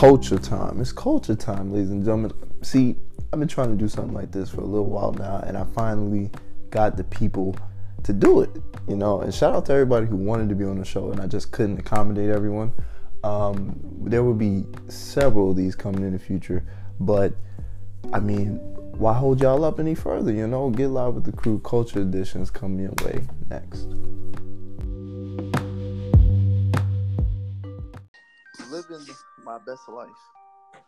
culture time. It's culture time, ladies and gentlemen. See, I've been trying to do something like this for a little while now, and I finally got the people to do it. You know, and shout out to everybody who wanted to be on the show, and I just couldn't accommodate everyone. Um, there will be several of these coming in the future, but I mean, why hold y'all up any further? You know, get live with the crew. Culture editions coming your way next. Living my best life.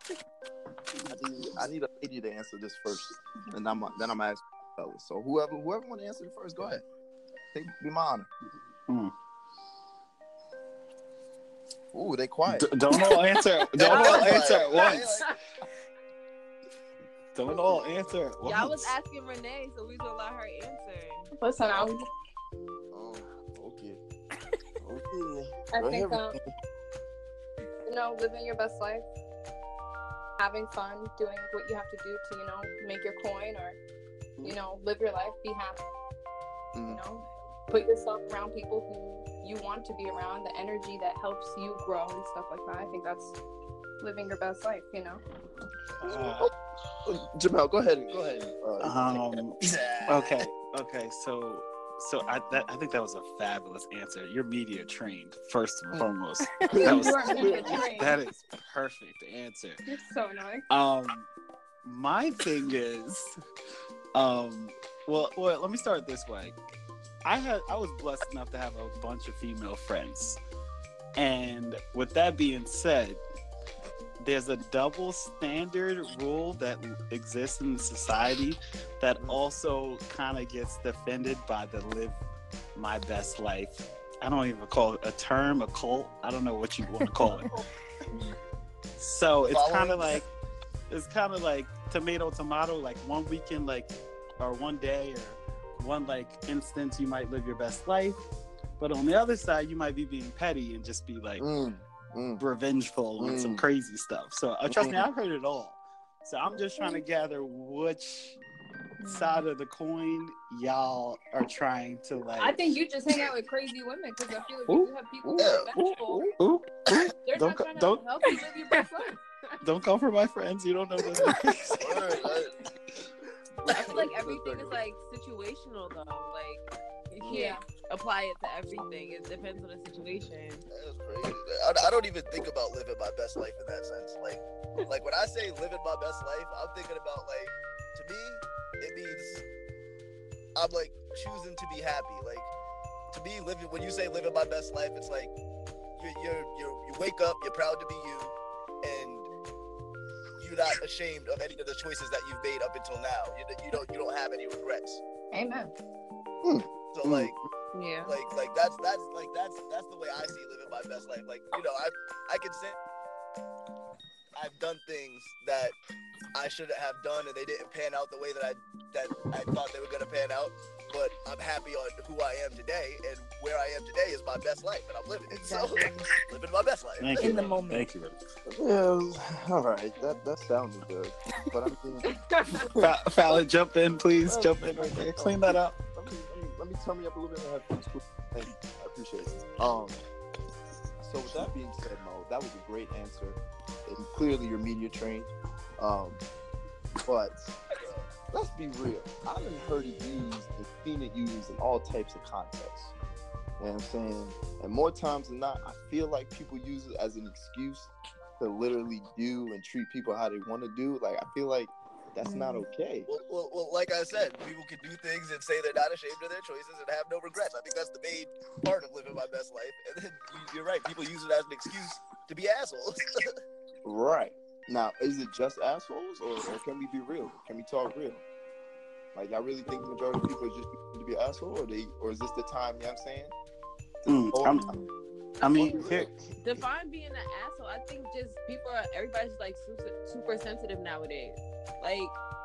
I need, I need a lady to answer this first, and I'm then I'm asking fellas. So whoever whoever want to answer it first, go ahead. Take be my honor. Hmm. Ooh, they quiet. D- don't all answer. Don't all answer at once. Don't all answer at once. Y'all was asking Renee, so we gonna let her answer. Listen, I, Oh, okay. Okay. I Go think ahead, um, you know, living your best life, having fun, doing what you have to do to, you know, make your coin or, you know, live your life, be happy. You Mm. know, put yourself around people who you want to be around, the energy that helps you grow and stuff like that. I think that's living your best life. You know. Uh, Oh, Jamel, go ahead. Go ahead. Uh, um, okay, okay. So, so I that, I think that was a fabulous answer. You're media trained, first and foremost. That was You are media trained. that is perfect answer. You're so annoying. Um, my thing is, um, well, well, let me start this way. I had I was blessed enough to have a bunch of female friends, and with that being said, there's a double standard rule that exists in society that also kind of gets defended by the live my best life. I don't even call it a term, a cult. I don't know what you want to call it. So it's kind of like it's kind of like tomato tomato. Like one weekend, like or one day or one like instance, you might live your best life, but on the other side, you might be being petty and just be like Mm, mm. revengeful and some Mm. crazy stuff. So uh, trust me, Mm. I've heard it all. So I'm just trying to gather which side of the coin y'all are trying to like. I think you just hang out with crazy women because I feel like Ooh. you have people who are vengeful. Ooh, ooh, They're Don't not co- trying to don't- help you live your best life. don't come for my friends. You don't know this. Word, word. I feel like everything is like situational though. Like you can't Yeah. apply it to everything. It depends on the situation. That's crazy. I, I don't even think about living my best life in that sense. Like, like when I say living my best life, I'm thinking about like, to me, it means I'm like choosing to be happy. Like, to me, living when you say living my best life, it's like you you you you wake up, you're proud to be you, and you're not ashamed of any of the choices that you've made up until now. You, you don't you don't have any regrets. Amen. Hmm. So Mm. like Yeah. like like that's that's like that's that's the way I see living my best life. Like you know, I I can say I've done things that I shouldn't have done, and they didn't pan out the way that I that I thought they were gonna pan out. But I'm happy on who I am today, and where I am today is my best life, and I'm living it. So living my best life. Thank In you. the moment. Thank you. Yeah, all right. That that sounded good, but I'm Fa- Fallon, jump in, please. Jump in right there. Clean that up. Let me, turn me up a little bit. Thank you. I appreciate it. Um, so with that being said, Mo, that was a great answer, and clearly you're media trained. Um, but let's be real. I haven't heard it used and seen it used in all types of contexts. You know what I'm saying? And more times than not, I feel like people use it as an excuse to literally do and treat people how they want to do. Like I feel like that's not okay. Well, well, well, like I said, people can do things and say they're not ashamed of their choices and have no regrets. I think that's the main part of living my best life. And then you're right, people use it as an excuse to be assholes. right. Now, is it just assholes or, or can we be real? Can we talk real? Like, I really think the majority of people are just using to be asshole, or they, or is this the time? You know what I'm saying? Mm, Oh, I'm- I mean, here, Define being an asshole. I think just people are everybody's like super, super sensitive nowadays. Like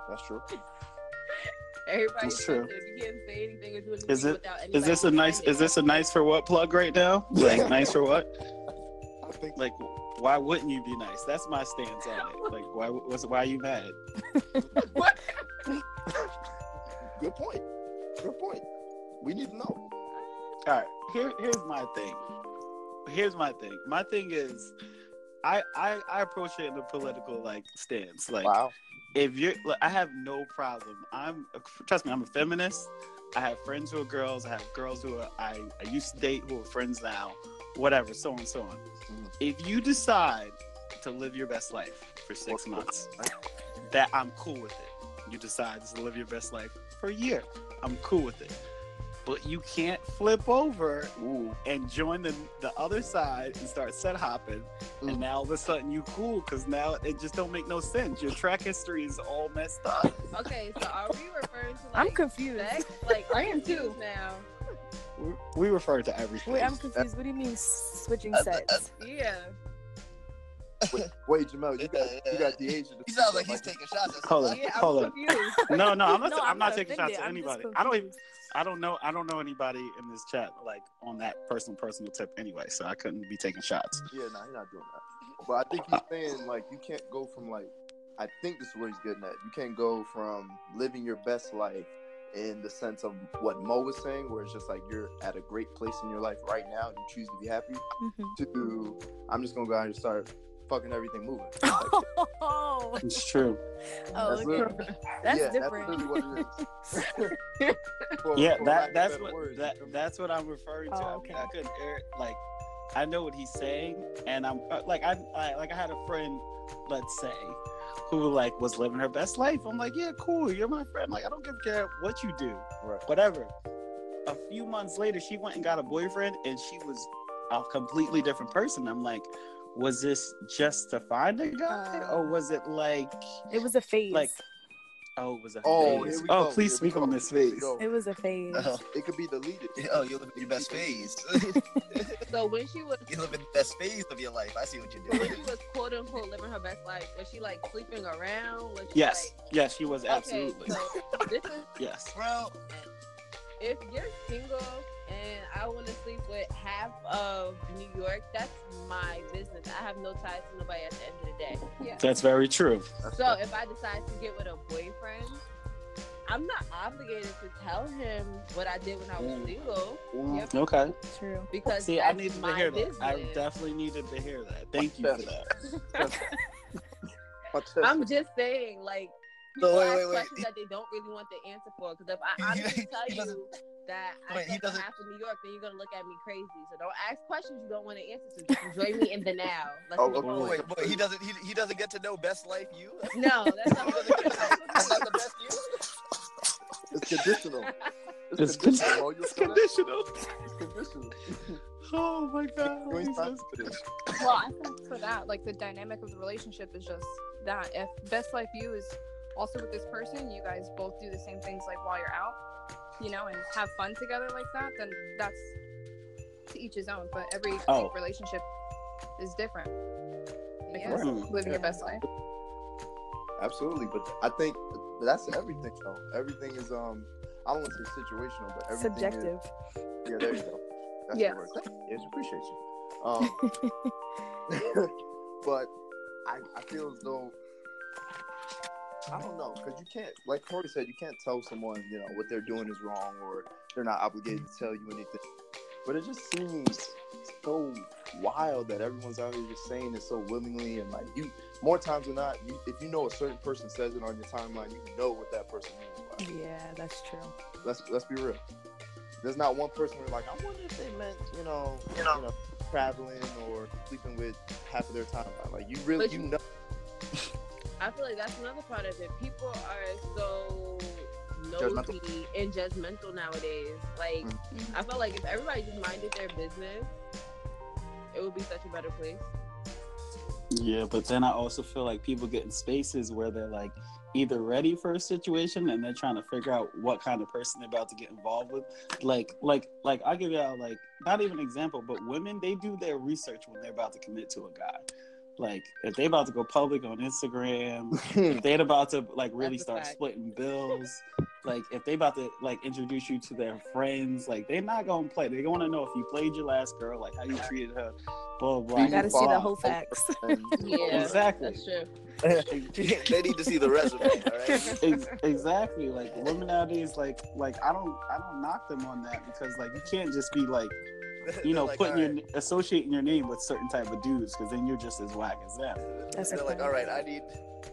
That's true. everybody's That's true. sensitive. You can't say anything or do anything Is it- without is this a nice? Is this a nice for what plug right now? Like nice for what? I think Like, why wouldn't you be nice? That's my stance on it. Like, why? What's why are you mad? what? good point. Good point. We need to know. All right, here, here's my thing. Here's my thing. My thing is, I, I I approach it in a political like stance. Like Wow. if you're, like, I have no problem. I'm trust me, I'm a feminist. I have friends who are girls. I have girls who are I, I used to date who are friends now. Whatever, so on, so on. Mhm. If you decide to live your best life for six months, that I'm cool with it. You decide to live your best life for a year. I'm cool with it. But you can't flip over Ooh. and join the, the other side and start set hopping. Mm. And now all of a sudden you cool because now it just don't make no sense. Your track history is all messed up. Okay, so are we referring to like I'm confused. sex? Like I am too. now. We, we refer to everything. Wait, I'm confused. What do you mean switching Uh, uh, sets? Yeah. Wait, Jamel, you got you got the age of the. He sounds like he's taking shots at Hold on. Yeah, Hold on. no, no, I'm not. No, I'm, I'm not not taking shots at anybody. I don't even. I don't know. I don't know anybody in this chat like on that personal personal tip anyway. So I couldn't be taking shots. Yeah, no, he's not doing that. But I think he's saying like you can't go from like I think this is where he's getting at. You can't go from living your best life in the sense of what Mo was saying, where it's just like you're at a great place in your life right now and you choose to be happy, Mhm. to I'm just gonna go out and start fucking everything moving. Like, Oh, It's true. oh, That's okay. literally- That's yeah, different. That's what it is. For- yeah, for that that's what words, that you feel that's what I'm referring to. Oh, I, okay. mean, I couldn't air it like I know what he's saying, and I'm uh, like I, I like I had a friend, let's say, who like was living her best life. I'm like, yeah, cool, you're my friend. Like I don't give a care what you do, Right. whatever. A few months later, she went and got a boyfriend, and she was a completely different person. I'm like, was this just to find a guy, Uh, or was it like, It was a phase. like, oh, it was a Oh, phase? oh, go, please here speak on this here phase. it was a phase. Oh, It could be deleted. oh, you're living your best phase. So when she was you're living the best phase of your life. I see what you're when doing. she was quote unquote living her best life, was she like sleeping around? Was she, Yes, yes, she was absolutely. okay, so this is Yes. Bro, if you're single and I want to sleep with half of New York, that's my business. I have no ties to nobody at the end of the day. Yeah. That's very true. So if I decide to get with a boyfriend, I'm not obligated to tell him what I did when I was Mm. single Yep. Okay. True. because See, I that's needed to my hear business. that. I definitely needed to hear that. Thank you for that. I'm just saying, like, No, people wait, ask wait, wait. questions that they don't really want the answer for. Because if I He- honestly he tell doesn't- you that I wait, he doesn't- half of New York, then you're gonna look at me crazy. So don't ask questions you don't want to answer. So just enjoy me in the now. Let's Oh, move wait, but he doesn't. He, he doesn't get to know best life you. No, that's not That's not the best you. It's conditional. It's, It's, conditional. Mo. You it's conditional. It's conditional. Oh my god. You ain't he's signed so- for this. Well, I think for that, like the dynamic of the relationship is just that. If best life you is also with this person, you guys both do the same things like while you're out, you know, and have fun together like that, then that's to each his own. But every Oh. relationship is different. Yeah. Because Mm. living your best life. Absolutely, but I think that's everything. Though everything is um, I don't want to say situational, but everything is. Subjective. Is, yeah, there you go. That's Yes. the word. Thank you. Yes, appreciate you. Um, but I, I feel as though I don't know because you can't, like Corey said, you can't tell someone you know what they're doing is wrong or they're not obligated to tell you anything. But it just seems so wild that everyone's out here just saying it so willingly and like you. More times than not, you, if you know a certain person says it on your timeline, you know what that person means. By it. Yeah, that's true. Let's let's be real. There's not one person who's like, I wonder if they meant, you know, you know, traveling or sleeping with half of their timeline. Like you really, But you you- know. I feel like that's another part of it. People are so Judgmental. nosy and judgmental nowadays. Like, Mhm. I feel like if everybody just minded their business, it would be such a better place. Yeah, but then I also feel like people get in spaces where they're like either ready for a situation and they're trying to figure out what kind of person they're about to get involved with. Like, like, like I'll give y'all like not even an example, but women they do their research when they're about to commit to a guy. Like if they about to go public on Instagram, if they're about to like really start fact. splitting bills, like if they about to like introduce you to their friends, like they're not gonna play. They want to know if you played your last girl, like how you treated her, blah blah. blah. You gotta see the whole facts. Yeah, Exactly. That's true. they need to see the resume. All right. Ex- exactly like women nowadays like like i don't i don't knock them on that because like you can't just be like you know, like, putting all your associating your name with certain type of dudes, because then you're just as whack as them. That's They're a like, all right, I need,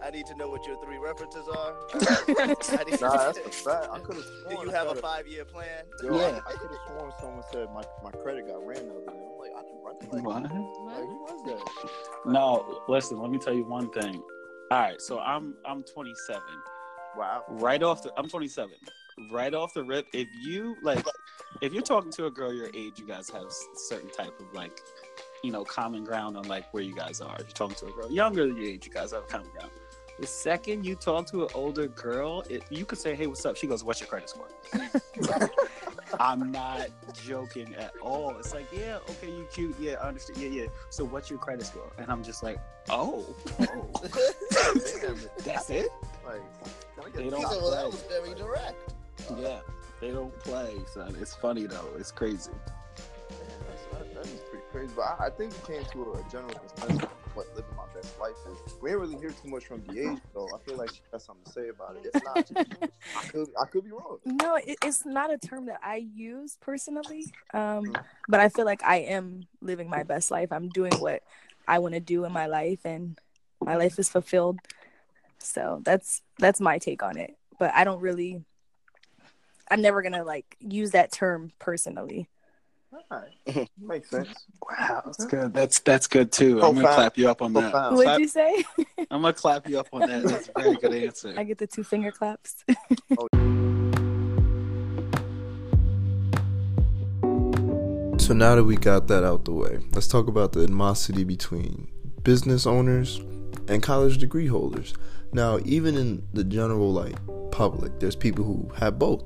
I need to know what your three references are. I need- Nah, that's a fact. I could have Do you have a five-year plan? Yo, Yeah. I, I could have sworn someone said my, my credit got ran the other day. I'm like, I didn't run it. Like, What? like, who was that? No, listen. Let me tell you one thing. All right, so I'm I'm 27. Wow. Right off the, I'm 27. Right off the rip, if you like, if you're talking to a girl your age, you guys have certain type of like, you know, common ground on like where you guys are. If you're talking to a girl younger than your age, you guys have common ground. The second you talk to an older girl, it, you could say, "Hey, what's up?" She goes, "What's your credit score?" I'm not joking at all. It's like, yeah, okay, you cute, yeah, I understand, yeah, yeah. So what's your credit score? And I'm just like, oh, oh. That's it. Like, They don't well, that was very direct. Yeah, they don't play, son. It's funny though. It's crazy. Man, that's, that, that is pretty crazy. But I, I think we came to a general consensus of what living my best life is. We didn't really hear too much from DH, though. I feel like she has something to say about it. If not, I could, I could be wrong. No, it, it's not a term that I use personally. Um, but I feel like I am living my best life. I'm doing what I want to do in my life, and my life is fulfilled. So that's that's my take on it. But I don't really. I'm never gonna like use that term personally. All right. Makes sense. Wow, that's good. That's that's good too. I'm gonna Profound. clap you up on that. Profound. What'd Clap- you say? I'm gonna clap you up on that. That's a very good answer. I get the two finger claps. So now that we got that out the way, let's talk about the animosity between business owners and college degree holders. Now, even in the general like public, there's people who have both,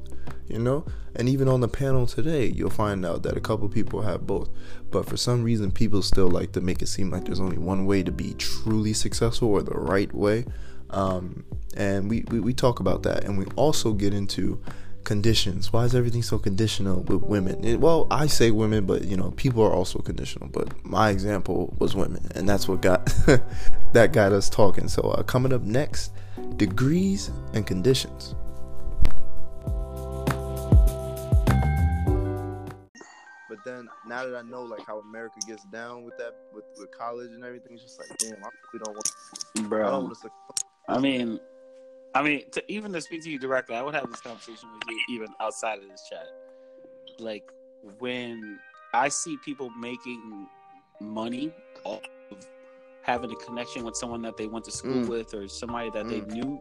you know? And even on the panel today, you'll find out that a couple people have both. But for some reason, people still like to make it seem like there's only one way to be truly successful or the right way. Um, and we, we, we talk about that. And we also get into conditions. Why is everything so conditional with women? It- well, I say women, but you know, people are also conditional. But my example was women, and that's what got that got us talking. So uh, coming up next, degrees and conditions. Then now that I know like how America gets down with that with, with college and everything, it's just like damn, I really don't want. I don't Bro, want to. I mean, I mean, to, even to speak to you directly, I would have this conversation with you even outside of this chat. Like when I see people making money off of having a connection with someone that they went to school Mm. with, or somebody that Mm. they knew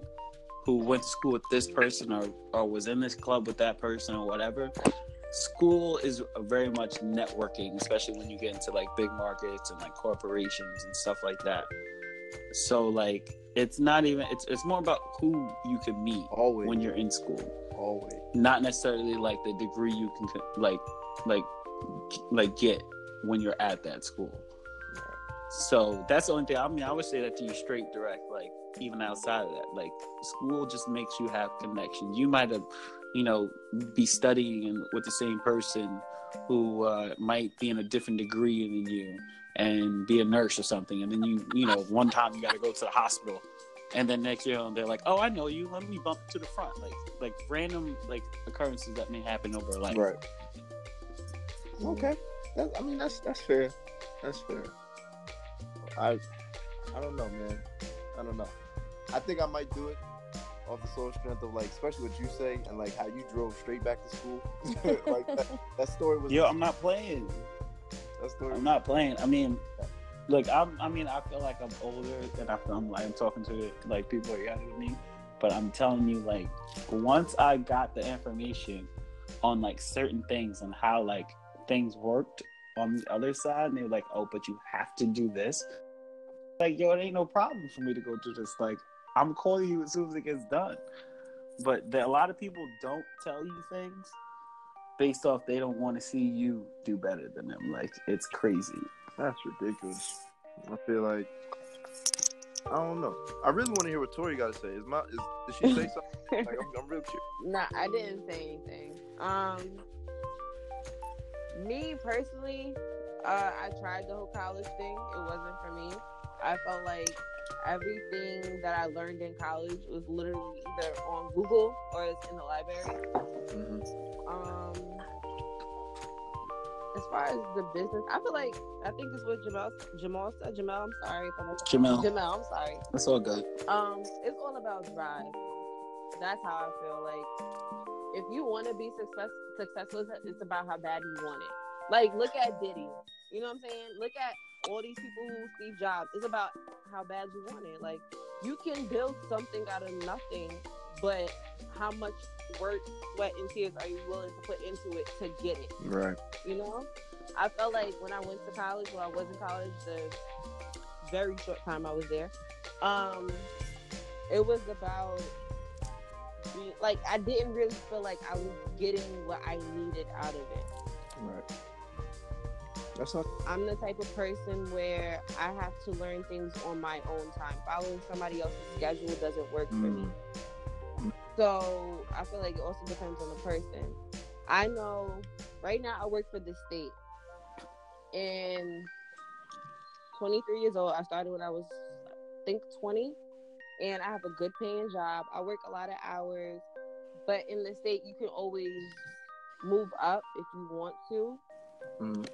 who went to school with this person, or or was in this club with that person, or whatever. School is very much networking, especially when you get into like big markets and like corporations and stuff like that. So like it's not even it's it's more about who you can meet Always, when you're in school, always. not necessarily like the degree you can like like like get when you're at that school. So that's the only thing. I mean, I would say that to you straight direct, like even outside of that, like school just makes you have connections. You might have, you know, be studying with the same person who uh, might be in a different degree than you and be a nurse or something, and then you, you know, one time you got to go to the hospital, and then next year they're like, "Oh, I know you. Let me bump to the front." Like, like random like occurrences that may happen over life. Right. Okay. That, I mean, that's that's fair. That's fair. I I don't know, man. I don't know. I think I might do it off the sole strength of like, especially what you say and like how you drove straight back to school. like that, that story was. Yo, I'm not playing. That story. I'm not playing. I mean, look, I'm, I mean, I feel like I'm older and I feel I'm like I'm talking to like people are younger than me, but I'm telling you, like, once I got the information on like certain things and how like things worked on the other side, and they were like, oh, but you have to do this. Like, yo, it ain't no problem for me to go do this. Like, I'm calling you as soon as it gets done. But the, a lot of people don't tell you things based off they don't want to see you do better than them. Like it's crazy. That's ridiculous. I feel like I don't know. I really want to hear what Tori got to say. Is my is did she say something? Like, I'm, I'm real curious. Nah, I didn't say anything. Um, me personally, uh, I tried the whole college thing. It wasn't for me. I felt like everything that I learned in college was literally either on Google or it's in the library. Mm-hmm. Um, as far as the business, I feel like I think this is what Jamal Jamal said. Jamal, I'm sorry if I'm Jamel. Jamal, I'm sorry. That's all good. Um, it's all about drive. That's how I feel. Like, if you want to be success successful, it's about how bad you want it. Like, look at Diddy. You know what I'm saying? Look at all these people who Steve Jobs. It's about how bad you want it. Like, you can build something out of nothing, but how much work, sweat, and tears are you willing to put into it to get it? Right. You know, I felt like when I went to college, when I was in college, the very short time I was there, um, it was about being, like I didn't really feel like I was getting what I needed out of it. Right. That's not. I'm the type of person where I have to learn things on my own time. Following somebody else's schedule doesn't work for me. So I feel like it also depends on the person. I know right now I work for the state. And 23 years old, I started when I was I think 20 and I have a good paying job. I work a lot of hours, but in the state you can always move up if you want to. Mm.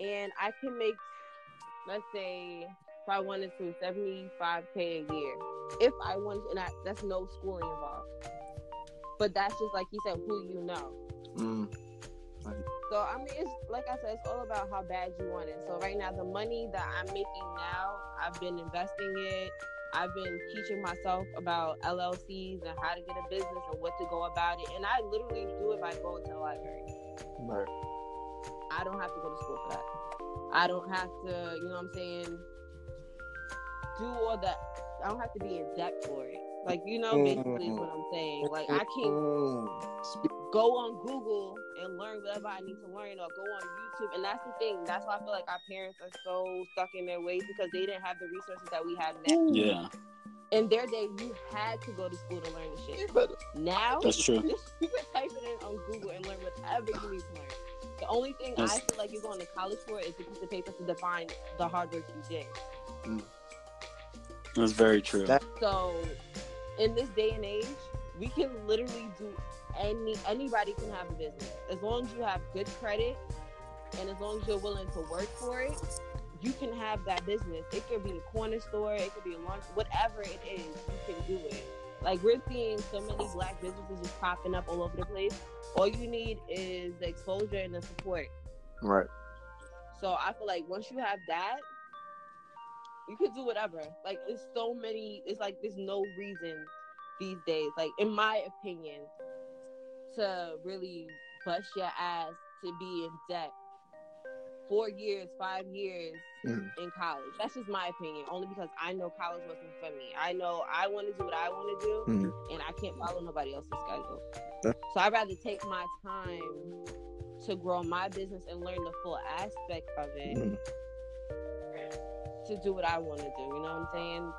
And I can make let's say if I wanted to 75k a year. If I wanted and I, that's no schooling involved. But that's just like you said, who you know. Mm. So I mean, it's like I said, it's all about how bad you want it. So right now, the money that I'm making now, I've been investing it. I've been teaching myself about LLCs and how to get a business and what to go about it. And I literally do it by going to the library. Right. I don't have to go to school for that. I don't have to, you know what I'm saying, do all that. I don't have to be in debt for it. Like, you know, basically is what I'm saying. Like, I can Mm. Go on Google and learn whatever I need to learn or go on YouTube. And that's the thing. That's why I feel like our parents are so stuck in their ways because they didn't have the resources that we have now. Yeah, In their day, you had to go to school to learn the shit. better. Now, that's true. you can type it in on Google and learn whatever you need to learn. The only thing I feel like you're going to college for is a piece of paper to define the hard work you did. Mm. That's very true. That- So, in this day and age, we can literally do any anybody can have a business as long as you have good credit and as long as you're willing to work for it. You can have that business. It could be a corner store, it could be a lunch, whatever it is, you can do it. Like we're seeing so many black businesses just popping up all over the place. All you need is the exposure and the support. Right. So I feel like once you have that, you could do whatever. Like there's so many. It's like there's no reason these days, like in my opinion, to really bust your ass to be in debt. Four years, five years Mhm. in college. That's just my opinion. Only because I know college wasn't for me. I know I want to do what I want to do, Mhm. and I can't follow nobody else's schedule. So I'd rather take my time to grow my business and learn the full aspect of it Mhm. to do what I want to do. You know what I'm saying?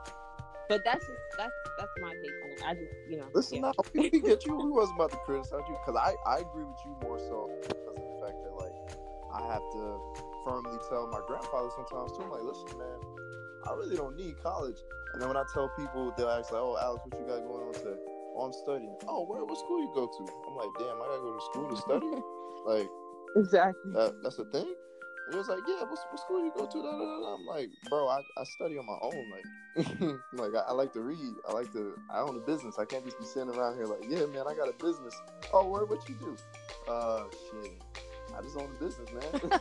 But that's just that's that's my take on it. I just you know. Listen, yeah. now we we get you. We wasn't about to criticize you because I I agree with you more so have to firmly tell my grandfather sometimes too. I'm like, listen, man, I really don't need college. And then when I tell people, they'll ask like, oh, Alex, what you got going on today? Oh, I'm studying. Oh, where what school you go to? I'm like, damn, I gotta go to school to study. like exactly. that, that's the thing. And it was like, yeah, what, what school you go to? Da, da, da. I'm like, bro, I, I study on my own. Like, like I, I like to read. I like to. I own a business. I can't just be sitting around here like, yeah, man, I got a business. Oh, where? What you do? Uh, shit. I just own a business, man.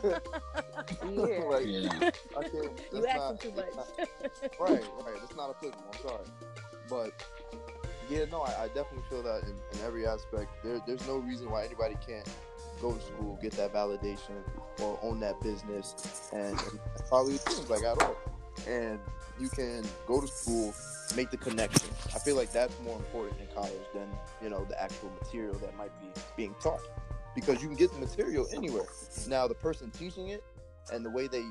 Yeah. like, Yeah. I can't. You asking too much. not- right, right. It's not applicable. I'm sorry, but yeah, no, I, I definitely feel that in, in every aspect. There, there's no reason why anybody can't go to school, get that validation, or own that business, and, and probably it seems like at all. And you can go to school, make the connection. I feel like that's more important in college than you know the actual material that might be being taught, because you can get the material anywhere. Now, the person teaching it and the way they,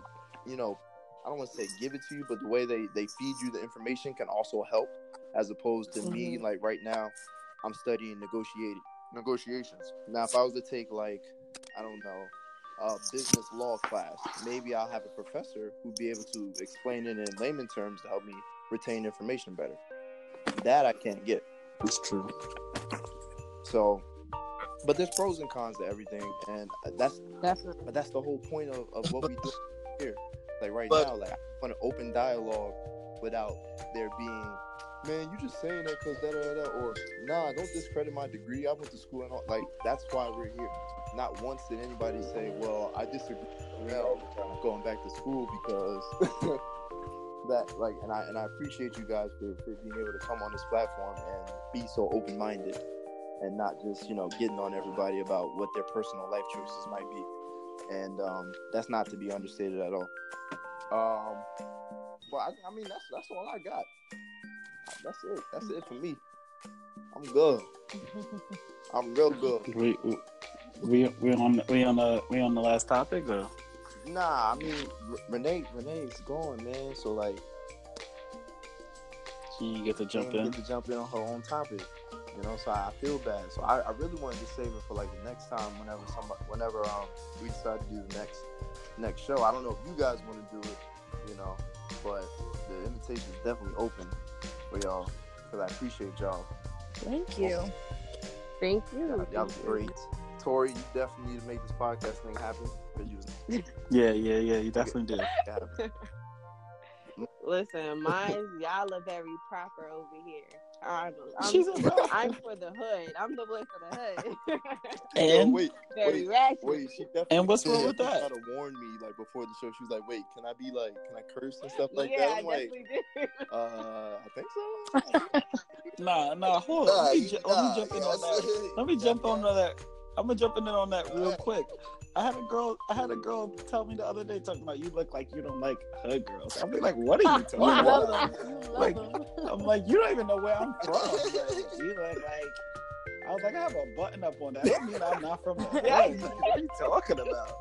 you know, I don't want to say give it to you, but the way they they feed you the information can also help, as opposed to me. Mhm. Like right now, I'm studying negotiating negotiations. Now, if I was to take like, I don't know, a business law class, maybe I'll have a professor who'd be able to explain it in layman terms to help me retain information better. That I can't get. It's true. So but there's pros and cons to everything, and that's Definitely. but that's the whole point of, of what we do here. Like right But- now, like I want an open dialogue without there being, man, you just saying that because da da da, or nah, don't discredit my degree. I went to school and all. Like that's why we're here. Not once did anybody say, well, I disagree with Mel going back to school because that like, and I and I appreciate you guys for for being able to come on this platform and be so open minded. And not just you know getting on everybody about what their personal life choices might be and um, that's not to be understated at all. Um, but I, I mean, that's that's all I got. That's it. That's it for me. I'm good. I'm real good. We we we on we on the we on the last topic or Nah, I mean, R- Renee, Renee's gone, man. So like, she get to jump in? get to jump in on her own topic. You know, so I feel bad. So I, I really wanted to save it for like the next time, whenever somebody, whenever um we decide to do the next next show. I don't know if you guys want to do it, you know, but the invitation is definitely open for y'all because I appreciate y'all. Thank you. Thank you. Y'all, y'all was great. Tori, you definitely need to make this podcast thing happen because you was Yeah, yeah, yeah. You definitely did. Listen, mine, y'all are very proper over here. I'm, I'm, She's a I'm for the hood. I'm the boy for the hood. Yo, And wait, very wait, ratchet. wait. She definitely And what's wrong with that? Tried to warn me like before the show. She was like, "Wait, can I be like, can I curse and stuff like yeah, that?" I I'm like, definitely did. uh, I think so. nah, nah. Hold on. Let me, Nah, let me jump in on that. Let me jump on that. I'm gonna jump in on that real quick. I had a girl. I had a girl tell me the other day talking about you look like you don't like hood girls. I'm like, what are you talking about? them. Like. I'm like, you don't even know where I'm from. Like, you look like. I was like, I have a button up on that. I mean I'm not from the hood. Like, what are you talking about?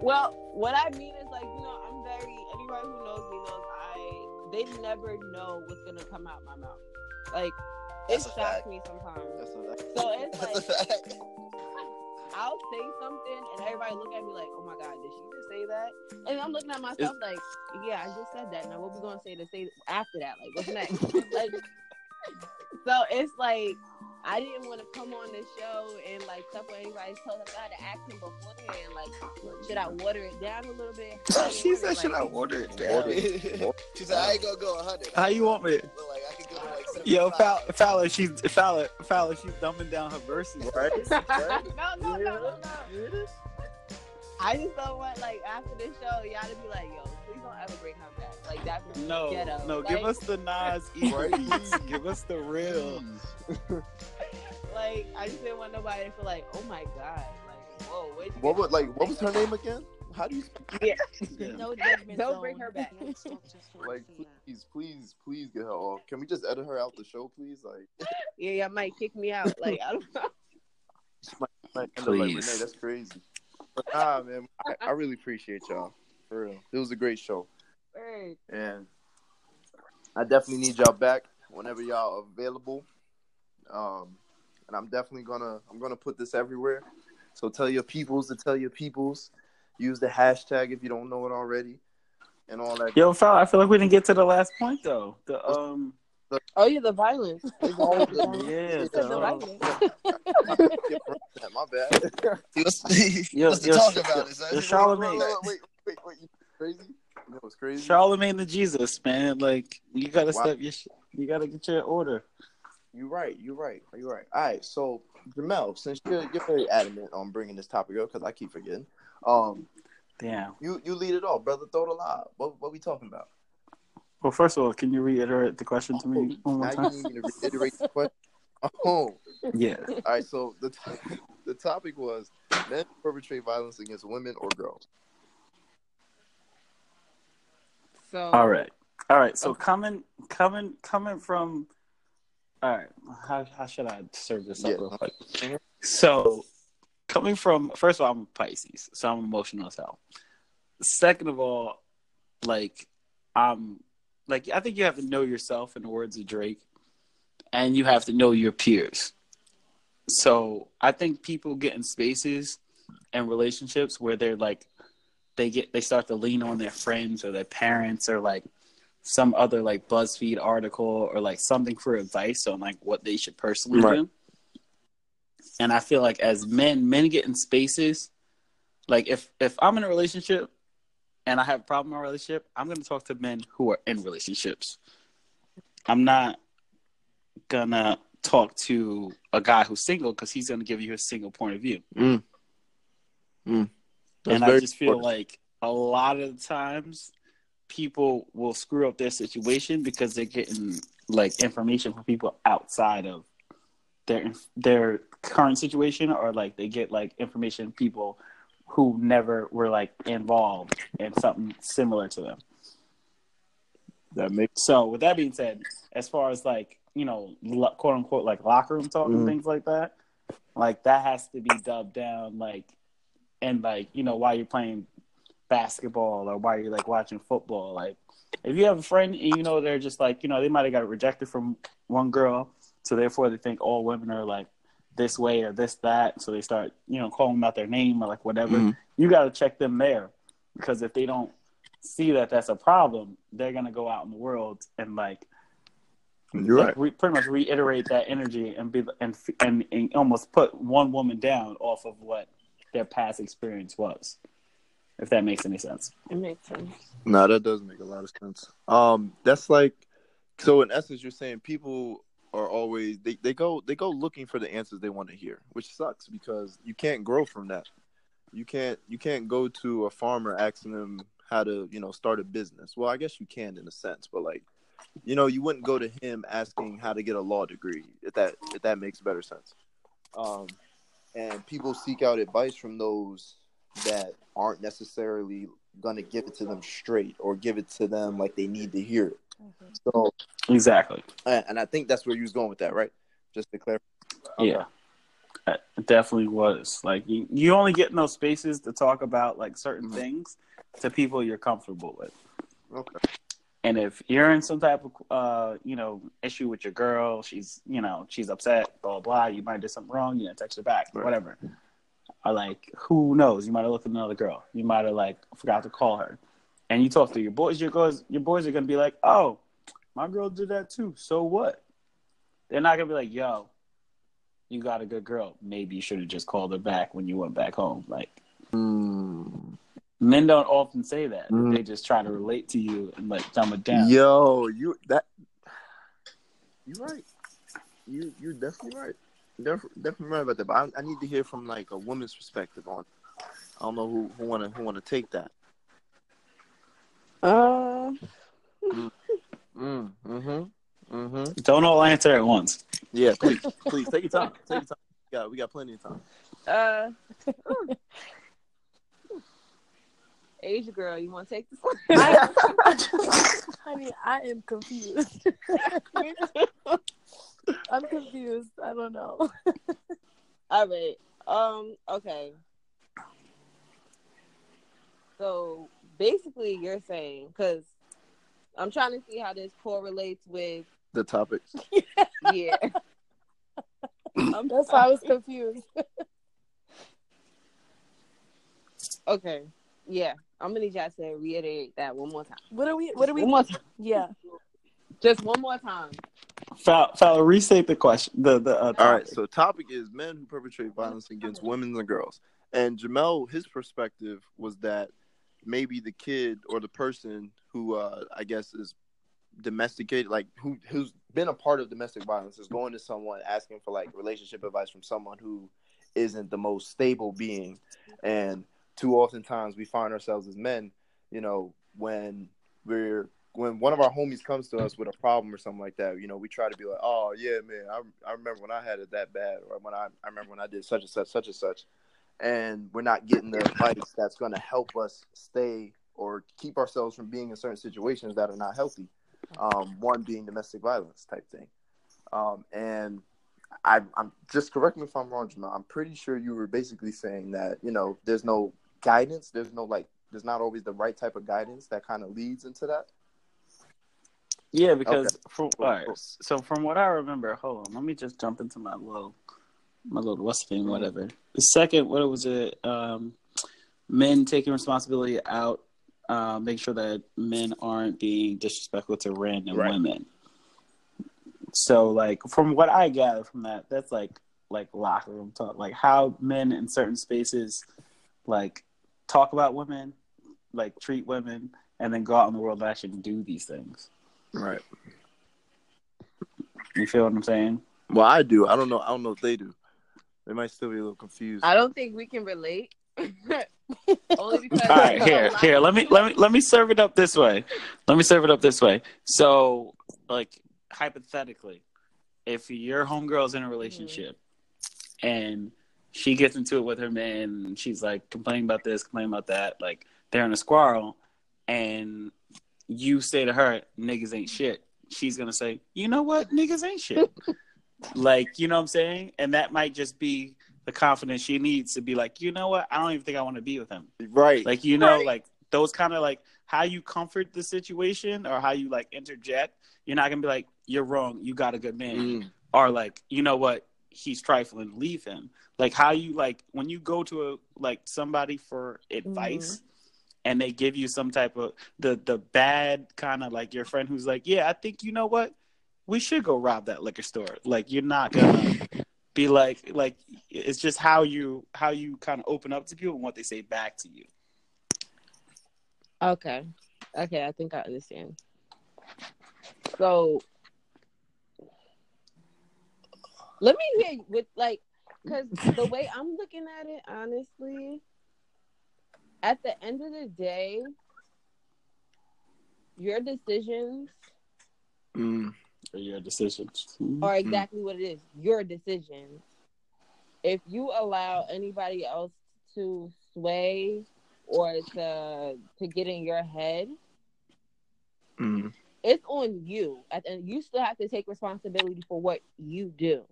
Well, what I mean is like, you know, I'm very anybody who knows me knows I they never know what's gonna come out my mouth. Like it That's a shocks fact. me sometimes. That's a, that's So it's That's a like fact. I'll say something and everybody look at me like, oh my god, did she just say that? And I'm looking at myself like, yeah, I just said that. Now what we gonna say to say after that? Like what's next? like so it's like I didn't want to come on the show and like stuff with anybody's told us I had to ask him beforehand, like, should I water it down a little bit? How do you she said, it? "Should I water it down?" she said, I ain't gonna go 100. How you want me? Look like I can go to like 75. Yo, Fowler, Fowler, she's Fowler, Fowler, she's dumbing down her verses. right. no, no, no, no, no. I just don't want like after this show, y'all to be like, yo, please don't ever bring her back. Like that was No, ghetto. no, like, give us the Nas E Give us the real. like I just didn't want nobody to feel like, oh my god, like whoa, where'd you What get was like? What was her name again? How do you Yeah. No judgment. Don't zone. bring her back. like? Please, please, please get her off. Can we just edit her out the show, please? Like, Yeah, y'all might kick me out. Like I don't know. like, end up like Please. Renee, that's crazy. But nah, man, I, I really appreciate y'all. For real, it was a great show, Word. and I definitely need y'all back whenever y'all are available. Um, and I'm definitely gonna I'm gonna put this everywhere. So tell your peoples to tell your peoples. Use the hashtag if you don't know it already, and all that. Yo, Fowler, I feel like we didn't get to the last point though. The um, Oh yeah, the violence. Yeah, The the, violence. My bad. What's, Yo, what's the yo, talk yo, about it, son? yo, Wait, Charlamagne. wait, Wait, wait, wait, wait, you crazy? That was crazy? Charlemagne the Jesus, man. Like you gotta Wow. step your, sh- you gotta get your order. You're right. You're right. You're right. All right. So, Jamel, since you're you're very adamant on bringing this topic up, because I keep forgetting, um, Damn. you you lead it off, brother. Throw the lob. What what we talking about? Well, first of all, can you reiterate the question to me one more now time? you need me to reiterate the question. Oh, Yeah. all right. So the t- the topic was men perpetrate violence against women or girls. So All right. All right. So coming, coming, coming from. All right. How how should I serve this up Yeah. real quick? Mhm. So, coming from first of all, I'm a Pisces, so I'm emotional as hell. Second of all, like I'm like I think you have to know yourself in the words of Drake, and you have to know your peers. So I think people get in spaces and relationships where they're like they get they start to lean on their friends or their parents or like some other like BuzzFeed article or like something for advice on like what they should personally Right. do. And I feel like as men, men get in spaces. Like if if I'm in a relationship and I have a problem in my relationship, I'm gonna talk to men who are in relationships. I'm not gonna talk to a guy who's single because he's gonna give you his single point of view. Mm. Mm. And I just feel important. like a lot of the times people will screw up their situation because they're getting like information from people outside of their their current situation or like they get like information people who never were like involved in something similar to them. that makes So with that being said, as far as like you know, quote unquote, like locker room talk Mhm. and things like that, like that has to be dubbed down, like, and like you know, while you're playing basketball or while you're like watching football, like if you have a friend and you know they're just like you know they might have got rejected from one girl, so therefore they think all women are like this way or this that, so they start you know calling them out their name or like whatever. Mhm. You got to check them there because if they don't see that that's a problem, they're gonna go out in the world and like You're like, right. re- pretty much reiterate that energy and be and, and and almost put one woman down off of what their past experience was. If that makes any sense. It makes sense. No, that does make a lot of sense. Um, that's like, so in essence, you're saying people are always they, they go they go looking for the answers they want to hear, which sucks because you can't grow from that. You can't you can't go to a farmer asking them how to you know start a business. Well, I guess you can in a sense, but like, you know, you wouldn't go to him asking how to get a law degree if that if that makes better sense. Um, and people seek out advice from those that aren't necessarily going to give it to them straight or give it to them like they need to hear it. So, Exactly. and I think that's where you was going with that, right? Just to clarify. Yeah. It definitely was. Like you, you only get in those spaces to talk about like certain Mhm. things to people you're comfortable with. Okay. And if you're in some type of uh, you know, issue with your girl, she's you know, she's upset, blah blah, you might do something wrong, you know, text her back, Right. whatever. Or like, who knows? You might have looked at another girl. You might have like forgot to call her. And you talk to your boys, your girls your boys are gonna be like, Oh, my girl did that too. So what? They're not gonna be like, yo, you got a good girl. Maybe you should have just called her back when you went back home. Like Mm. men don't often say that. Mhm. They just try to relate to you and like dumb it down. Yo, you that you're right. You you're definitely right. Def, definitely right about that. But I, I need to hear from like a woman's perspective on. I don't know who who wanna who wanna take that. Uh, Mm, mm-hmm. Mm-hmm. Don't all answer at once. Yeah, please, please take your time. Take your time. We got we got plenty of time. uh. Asia girl, you want to take this one? Honey, I am confused. I'm confused. I don't know. All right. Um. Okay. So basically, you're saying because I'm trying to see how this correlates with The topics. yeah. I'm, That's why I was confused. okay. Yeah, I'm gonna need y'all to reiterate that one more time. What are we? What are we? One more time. Yeah. Just one more time. Foul, Foul, restate the question. The the uh, All right, so topic is men who perpetrate violence against women and girls. And Jamel, his perspective was that maybe the kid or the person who uh, I guess is domesticated, like who who's been a part of domestic violence, is going to someone asking for like relationship advice from someone who isn't the most stable being. And too often times we find ourselves as men, you know, when we're when one of our homies comes to us with a problem or something like that, you know, we try to be like, oh yeah, man, I, I remember when I had it that bad, or when I, I remember when I did such and such, such and such, and we're not getting the advice that's going to help us stay or keep ourselves from being in certain situations that are not healthy. Um, one being domestic violence type thing, um, and I, I'm just correct me if I'm wrong, Jamal. I'm pretty sure you were basically saying that you know there's no guidance, there's no like, there's not always the right type of guidance that kind of leads into that. yeah, because Okay. from Cool, all right, so from what I remember, hold on, let me just jump into my little my little what's name, whatever. The second, what was it? Um, men taking responsibility out, uh, make sure that men aren't being disrespectful to random Right. women. So, like, from what I gather from that, that's like like locker room talk, like how men in certain spaces like talk about women, like treat women, and then go out in the world and actually do these things. Right. You feel what I'm saying? Well, I do. I don't know. I don't know if they do. They might still be a little confused. I don't think we can relate. Only All right, here, here. Let me let me let me serve it up this way. Let me serve it up this way. So, like hypothetically, if your homegirl's in a relationship mm-hmm. and she gets into it with her man, and she's like complaining about this, complaining about that, like they're in a squirrel, and you say to her, "Niggas ain't shit." She's gonna say, "You know what? Niggas ain't shit." like, you know what I'm saying? And that might just be the confidence she needs to be like, you know what? I don't even think I want to be with him. Right. Like you know, Right. like those kind of like how you comfort the situation or how you like interject. You're not gonna be like, "You're wrong. You got a good man," Mm. or like, you know what? He's trifling. Leave him. Like how you like when you go to a like somebody for advice. And they give you some type of the the bad kind of like your friend who's like, yeah, I think you know what, we should go rob that liquor store. Like you're not gonna be like like it's just how you how you kind of open up to people and what they say back to you. Okay. Okay, I think I understand. So let me hear with like because the way I'm looking at it, honestly, at the end of the day, your decisions Mm. For your decisions. are exactly what it is. Your decisions. If you allow anybody else to sway or to to get in your head, Mm. it's on you. And you still have to take responsibility for what you do.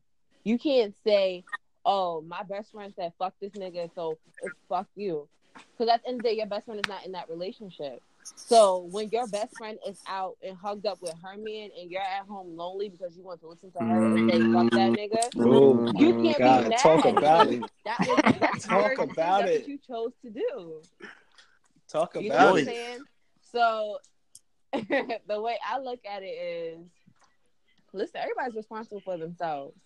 You can't say, "Oh, my best friend said fuck this nigga, so it's fuck you." Because at the end of the day, your best friend is not in that relationship. So when your best friend is out and hugged up with her man, and you're at home lonely because you want to listen to her and say "fuck that mm. nigga," Oh you can't God, be mad. talk about it. That was Talk about it. what you chose to do. Talk You know about what it. I'm saying? So the way I look at it is listen, everybody's responsible for themselves.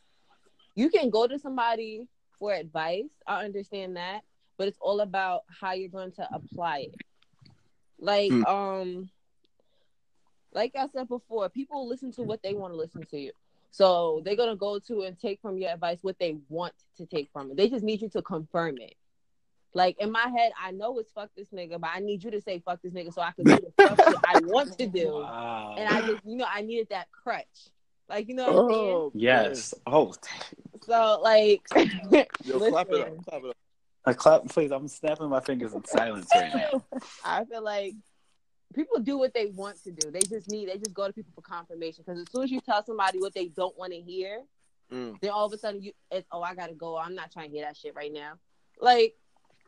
You can go to somebody for advice. I understand that, but it's all about how you're going to apply it. Like, Hmm. um, like I said before, people listen to what they want to listen to you. So they're gonna go to and take from your advice what they want to take from it. They just need you to confirm it. Like in my head, I know it's fuck this nigga, but I need you to say fuck this nigga so I can do the fuck shit I want to do. Wow. And I just, you know, I needed that crutch. Like, you know what I'm? Oh, yes. Oh, So, like, Yo, clap it up. Clap it up. I clap, please. I'm snapping my fingers in silence right now. I feel like people do what they want to do. They just need, they just go to people for confirmation. Because as soon as you tell somebody what they don't want to hear, Mm. then all of a sudden you, it's, oh, I gotta go. I'm not trying to hear that shit right now. Like,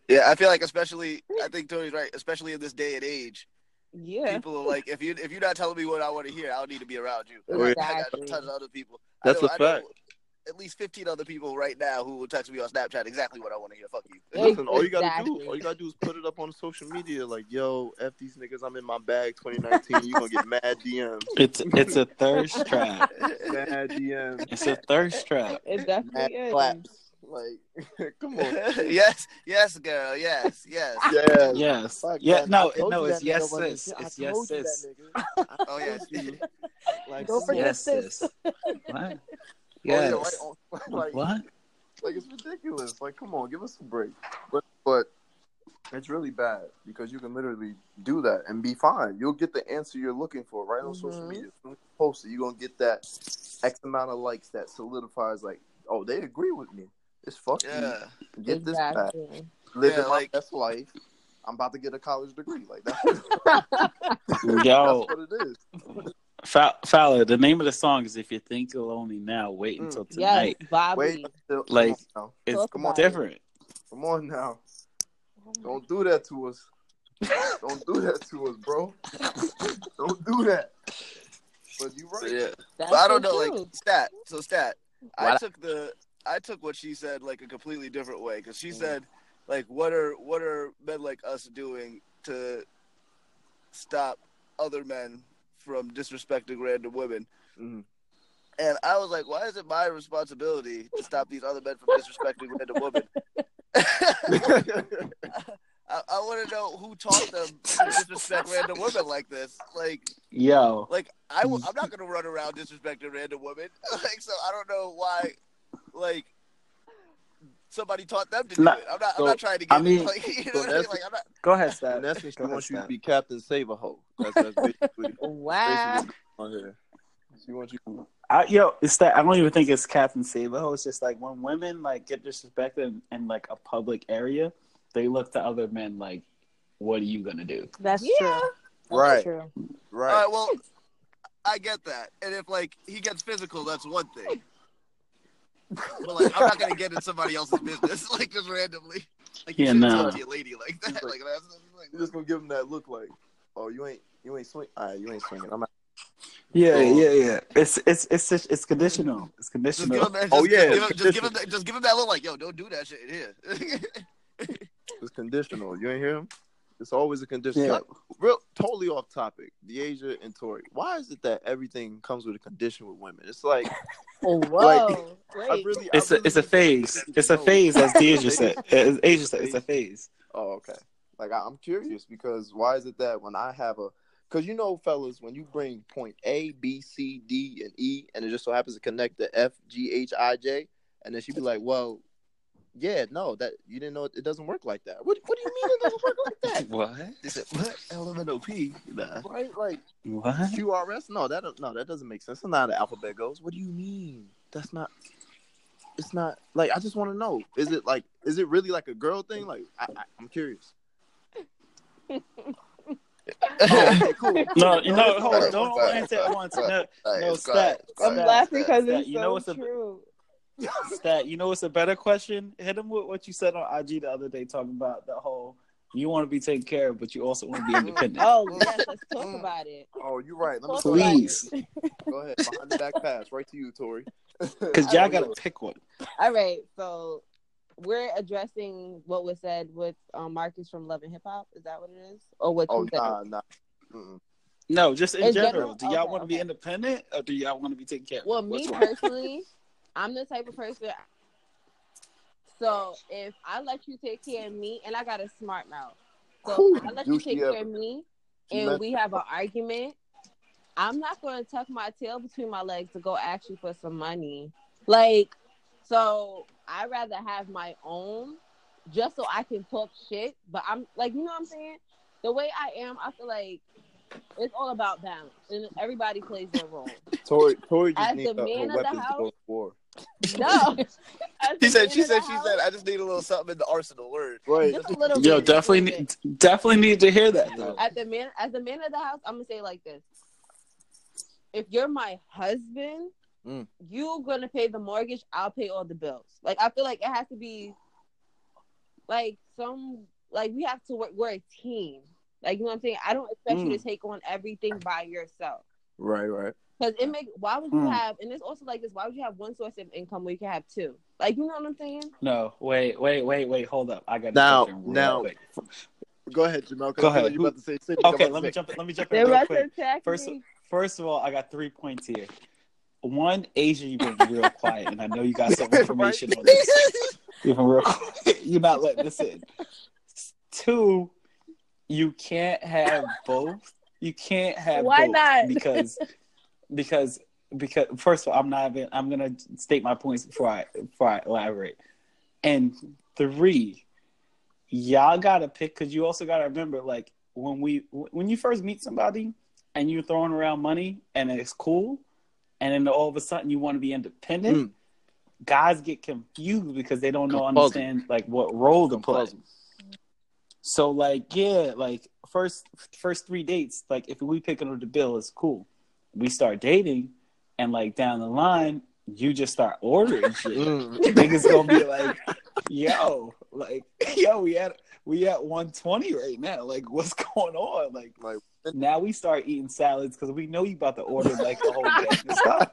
Yeah, I feel like especially I think Tony's right, especially in this day and age. yeah, People are like if you if you're not telling me what I want to hear, I don't need to be around you. Yeah. I got Exactly. a ton of other people. That's I know, a I know fact. At least 15 other people right now who will text me on Snapchat exactly what I want to hear. Fuck you. Listen, all you gotta Exactly. do, all you gotta do is put it up on social media. Like, yo, f these niggas, I'm in my bag. 2019, you gonna get mad DMs, It's it's a thirst trap. mad DMs, It's a thirst trap. it mad definitely is. claps. Like, come on. yes, yes, girl. Yes, yes. Yeah. Yes. Fuck Yeah. that. No. No. It's that yes, sis. shit. I It's oh, yes, told you sis. that nigga. Oh yes. Like, Don't forget. Yes, this. sis. What? Oh, Yes. yeah, right like, What? like it's ridiculous. Like, come on, give us a break. But but it's really bad because you can literally do that and be fine. You'll get the answer you're looking for right on social Mhm. media. As soon as you post it, you're gonna get that X amount of likes that solidifies like, oh, they agree with me. It's fuck Yeah. you. Get this back. exactly. Living Yeah, my like- best life. I'm about to get a college degree. Like that's, Yo, that's what it is. Fa- Fowler. The name of the song is "If You Think You're Lonely Now, Wait Mm. Until yes, Tonight." Bobby. Wait until Like- come on It's come on, different. Come on now. Don't do that to us. Don't do that to us, bro. Don't do that. But you But right. yeah. That's But I don't so know, true. like stat. So stat. I took the I took what she said like a completely different way because Mm. she said like what are what are men like us doing to stop other men from disrespecting random women? Mhm. And I was like, why is it my responsibility to stop these other men from disrespecting random women? I, I want to know who taught them to disrespect random women like this. Like, Yo, like I w- I'm not gonna run around disrespecting random women. Like, so I don't know why. Like, somebody taught them to do Nah, it. I'm not. so, I'm not trying to get. I mean- like, you know so what I mean? that's- Like, I'm not. go ahead, Stat. In essence, Go she ahead, wants you to be Captain Save a Hoe. That's, that's basically Wow. basically on here. She wants you. I, yo, it's that I don't even think it's Captain Sabo. It's just like when women like get disrespected in, in like a public area, they look to other men like, "What are you gonna do?" That's Yeah. true. That's Right. True. Right. All right. Well, I get that. And if like he gets physical, that's one thing. But like, I'm not gonna get in somebody else's business like just randomly. Like, you Yeah, shouldn't nah. talk to your lady like that. Like, that's, that's like, You're just gonna give him that look like, oh, you ain't, you ain't swing. All right, you ain't swinging. I'm out. Yeah, Oh. yeah, yeah. It's it's it's it's, it's conditional. Oh, it's just give conditional. him, just, Oh, yeah, give him, just give him, that, just give him that look like, yo, don't do that shit in here. It's conditional. You ain't hear him? It's always a condition. Yeah. Like, real, totally off topic. Deasia and Tori. Why is it that everything comes with a condition with women? It's like Oh, whoa. Like, I Wait. really. It's I a really it's a phase. It's a phase, as Deja said. As Asia said, it's a phase. Oh, okay. Like I, I'm curious because why is it that when I have a, because you know, fellas, when you bring point A, B, C, D, and E, and it just so happens to connect the F, G, H, I, J, and then she'd be like, "Well, yeah, no, that you didn't know it, it doesn't work like that." What What do you mean it doesn't work like that? what? Is it what? LMNOP? Nah. Right? Like What? QRS? No, that no, that doesn't make sense. That's not how the alphabet goes. What do you mean? That's not. It's not like I just want to know. Is it like? Is it really like a girl thing? Like I, I, I'm curious. Oh, okay, cool. No, you know, hold on. Don't answer at once. right. No, All no, right, go ahead, stat. go I'm laughing because Stat, it's you know so what's a- true. Stat, you know what's a better question? Hit him with what you said on IG the other day, talking about the whole you want to be taken care of, but you also want to be independent. Oh, yes, let's talk about it. Oh, you're right. Let me Talk go about ahead. Please, Go ahead. Behind the back pass, right to you, Tori. because y'all gotta pick one. All right, so we're addressing what was said with um, Marcus from Love and Hip Hop. Is that what it is, or what Oh you said? nah, nah. Mm-mm. No, just in, In general. general? Do y'all Okay, want to be independent or do y'all want to be taken care of? Well, Which me one? personally, I'm the type of person. So if I let you take care of me, and I got a smart mouth, so. I let you take ever. care of me, and we have an argument, I'm not going to tuck my tail between my legs to go ask you for some money. Like, so I'd rather have my own just so I can talk shit. But I'm like, you know what I'm saying? The way I am, I feel like it's all about balance, and everybody plays their role. Tori, Tori just As needs the man her of the weapons to go house- war. No, As She said, she said, she house, said, I just need a little something in the arsenal. Word. Right. just a little Yo, definitely, just a little bit. need, definitely need to hear that though. At the man, as the man of the house, I'm gonna say it like this: If you're my husband, Mm. you're gonna pay the mortgage. I'll pay all the bills. Like I feel like it has to be like some like we have to work. We're a team. Like you know what I'm saying. I don't expect you to take on everything by yourself. Right, right. Because it make why would you Mm. have and it's also like this, why would you have one source of income where you can have two? Like you know what I'm saying? No, wait, wait, wait, wait. Hold up. I got Now- real now- quick. Go ahead, Jamel. 'cause Go ahead. You about to say Sydney, Okay, I'm let me say- jump. in- Let me jump in real quick. First, first of all, I got three points here. One, Asia, you've been real quiet, and I know you got some information on this. You've been real quiet. You're not letting this in. Two, you can't have both. You can't have Why both not? because because because first of all, I'm not even. I'm gonna state my points before I before I elaborate. And three, y'all gotta pick because you also gotta remember, like when we when you first meet somebody and you're throwing around money and it's cool, and then all of a sudden you want to be independent. Mm. Guys get confused because they don't know understand like what role to play. So like yeah, like first first three dates, like if we picking up the bill, it's cool. We start dating, and like down the line, you just start ordering shit. Niggas gonna be like, yo, like yo, we at we at one twenty right now. Like what's going on? Like Like, now we start eating salads because we know you about to order like the whole gang of stuff.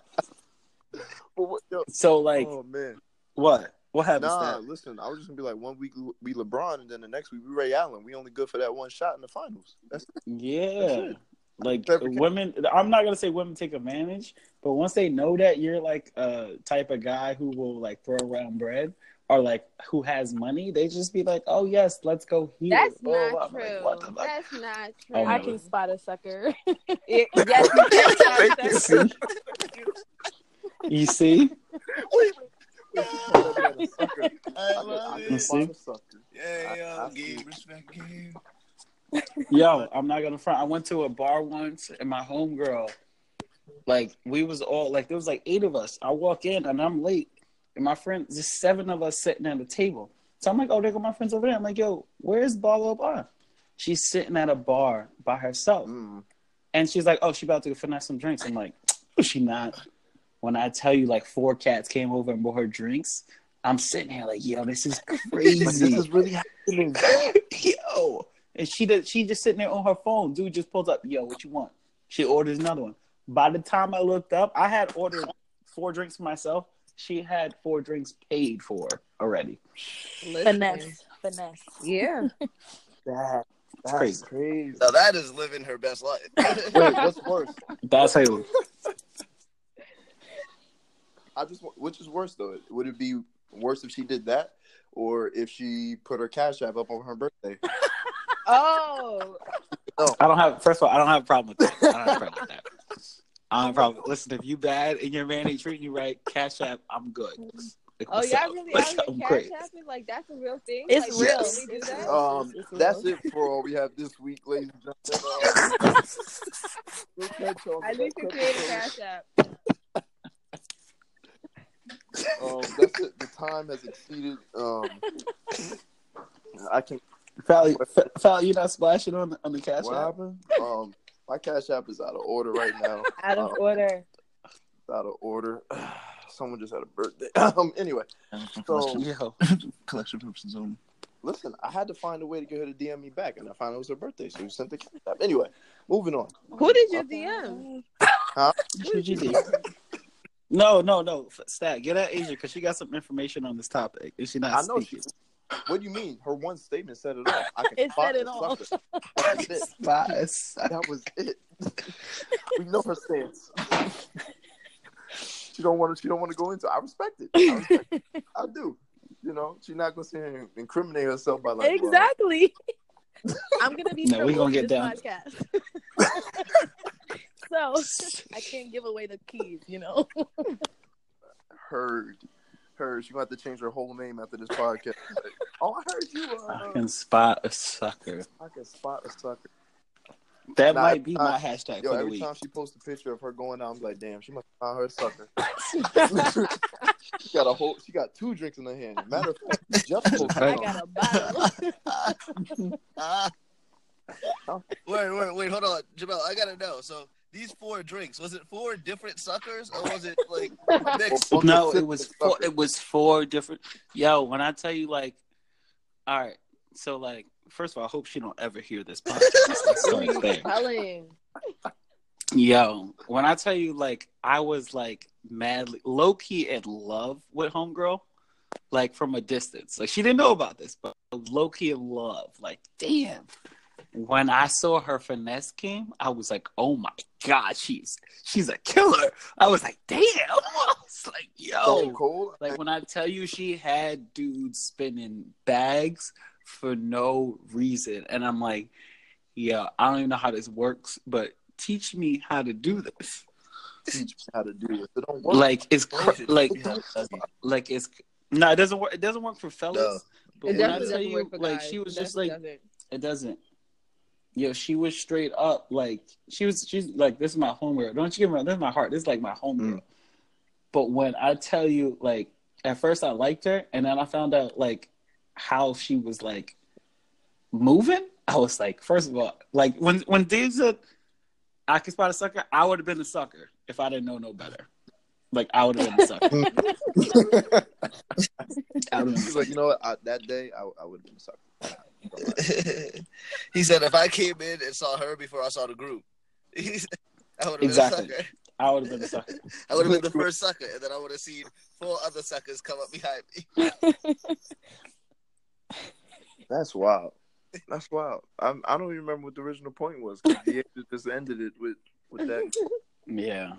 but what, yo, So like oh man, what? What happens? nah. Nah, Listen, I was just gonna be like one week we LeBron, and then the next week we Ray Allen. We only good for that one shot in the finals. That's yeah. it. Like Fabric- women, I'm not gonna say women take advantage, but once they know that you're like a type of guy who will like throw around bread or like who has money, they just be like, "Oh yes, let's go here." That's Blah, not blah, blah. True. like, what the fuck? That's not true. Oh, I can spot a sucker. It- yes, you can spot You that. see? You see? Wait, wait. She called that man a sucker. I I can, love I it. can See? find a sucker. Yeah, I- yo, I game, respect game. Yo, I'm not gonna front. I went to a bar once, and my homegirl, like, we was all like, there was like eight of us. I walk in, and I'm late, and my friend, just seven of us sitting at a table. So I'm like, oh, there go my friends over there. I'm like, yo, where's blah blah blah? She's sitting at a bar by herself, Mm. and she's like, oh, she about to go finesse some drinks. I'm like, "No, she not. When I tell you, like, four cats came over and bought her drinks. I'm sitting here like, yo, this is Like, crazy. this is really happening. yo. And she did, she just sitting there on her phone. Dude just pulls up, yo, what you want? She orders another one. By the time I looked up, I had ordered four drinks for myself. She had four drinks paid for already. Listen. finesse, finesse. Yeah. That, that's crazy. crazy. Now that is living her best life. Wait, what's worse? That's how you I just, which is worse though? Would it be worse if she did that, or if she put her cash app up on her birthday? Oh. I don't have first of all, I don't have a problem with that. I don't have a problem with that. I don't have a problem. Listen, if you bad and your man ain't treating you right, cash app, I'm good. Like, Oh, what's y'all up? really What's out up? here Great. cash apping? Like that's a real thing. It's like, real. really do that? Um, It's real. that's it for all we have this week, ladies and gentlemen. We'll I need to create a cash app. Um, that's it. The time has exceeded. Um, I can. Fally, Fally, you not splashing on the, on the cash What app? happened? Um, my cash app is out of order right now. Out of Um, order. Out of order. Someone just had a birthday. Um, anyway, so Yo, collection purposes only. listen, I had to find a way to get her to DM me back, and I found it was her birthday, so we sent the cash app. Anyway, moving on. Who did you DM? Who'd you do? No, no, no. Stat, get at Asia because she got some information on this topic. Is she not I know she. Speaking? What do you mean? Her one statement said it all. I can It spot said it all. sucker. That was it. Spies. That was it. we know her stance. she don't want to. She don't want to go into. it. I respect it. I, respect it. I do. You know, she's not gonna sit here and incriminate herself by like. well, exactly. I'm gonna be No, we gonna get down. so I can't give away the keys, you know. heard, heard. She gonna have to change her whole name after this podcast. Like, oh, I heard you. I Uh, can spot a sucker. I can spot a sucker. That Nah, might be my hashtag Yo, for the every week. time she posts a picture of her going out, I'm like, damn, she must have found her sucker. she got a whole. She got two drinks in her hand. Matter of fact, just posted I got a bottle. Ah. wait, wait, wait, hold on, Jamel. I gotta know. So these four drinks, was it four different suckers or was it like a mix? Well, No, it was four, it was four different. Yo, when I tell you, like, all right, so like, first of all, I hope she don't ever hear this podcast. Let's there. Yo, when I tell you, like, I was like madly low key in love with homegirl, like from a distance. Like she didn't know about this, but low key in love. Like, damn. When I saw her finesse game, I was like, oh my god, she's she's a killer. I was like, damn. I was like, So yo. cold. Like when I tell you she had dudes spinning bags for no reason. And I'm like, yeah, I don't even know how this works, but teach me how to do this. Teach me how to do this. It don't work. Like it's cr- Bullshit. like Yeah, Dougie. like it's no, it doesn't work. It doesn't work for fellas. No. But It when I tell you, like guys. she was It just like doesn't. it doesn't. Yo, she was straight up like she was. She's like this is my homegirl. Don't you get me wrong. This is my heart. This is like my homegirl. Mm. But when I tell you, like at first I liked her, and then I found out like how she was like moving. I was like, first of all, like when when Dave said I could spot a sucker, I would have been a sucker if I didn't know no better. Like I would have been a sucker. I would've been like, you know what? I, that day, I, I would have been a sucker. he said if I came in and saw her before I saw the group, said, I would have Exactly. been a sucker. I would have been a sucker. I would have been the first sucker, and then I would have seen four other suckers come up behind me. That's wild. That's wild. I'm, I don't even remember what the original point was. 'cause Diego just ended it with with that. Yeah,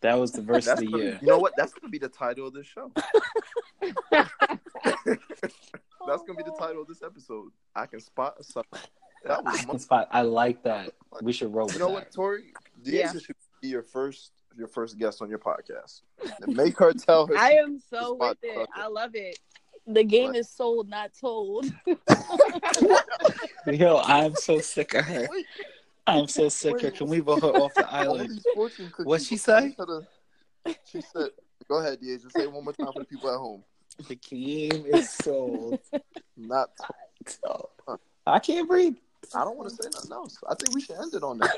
that was the verse That's of the gonna- year. You know what? That's gonna be the title of this show. That's gonna be the title of this episode. I can spot a sucker. That was I, spot. I like that. We should roll with You know that. what, Tori? Diego Yeah. should be your first your first guest on your podcast. And make her tell her. I am so with it. sucker. I love it. The game What? is sold, not told. Yo, I'm so sick of her. I'm so sick of her. Can we vote her off the island? these. What'd she say? She said, "Go ahead, Diego. Say it one more time for the people at home." The game is sold. Not. I can't breathe. I don't want to say nothing else. I think we should end it on that.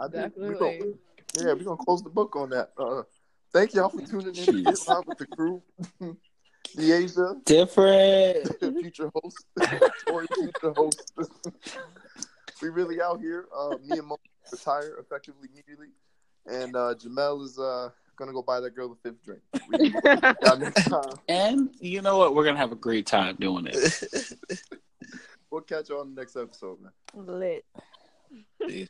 I think we Definitely. go, yeah, we're gonna close the book on that. Uh, thank y'all for tuning in to Get Jeez. Live with the crew. Deasia, Different. future host, Tori, future host. we really out here. Uh, me and Mo retire effectively immediately, and uh, Jamel is uh, gonna go buy that girl the fifth drink. We y'all next time. And you know what? We're gonna have a great time doing it. We'll catch you on the next episode, man. Lit. Peace.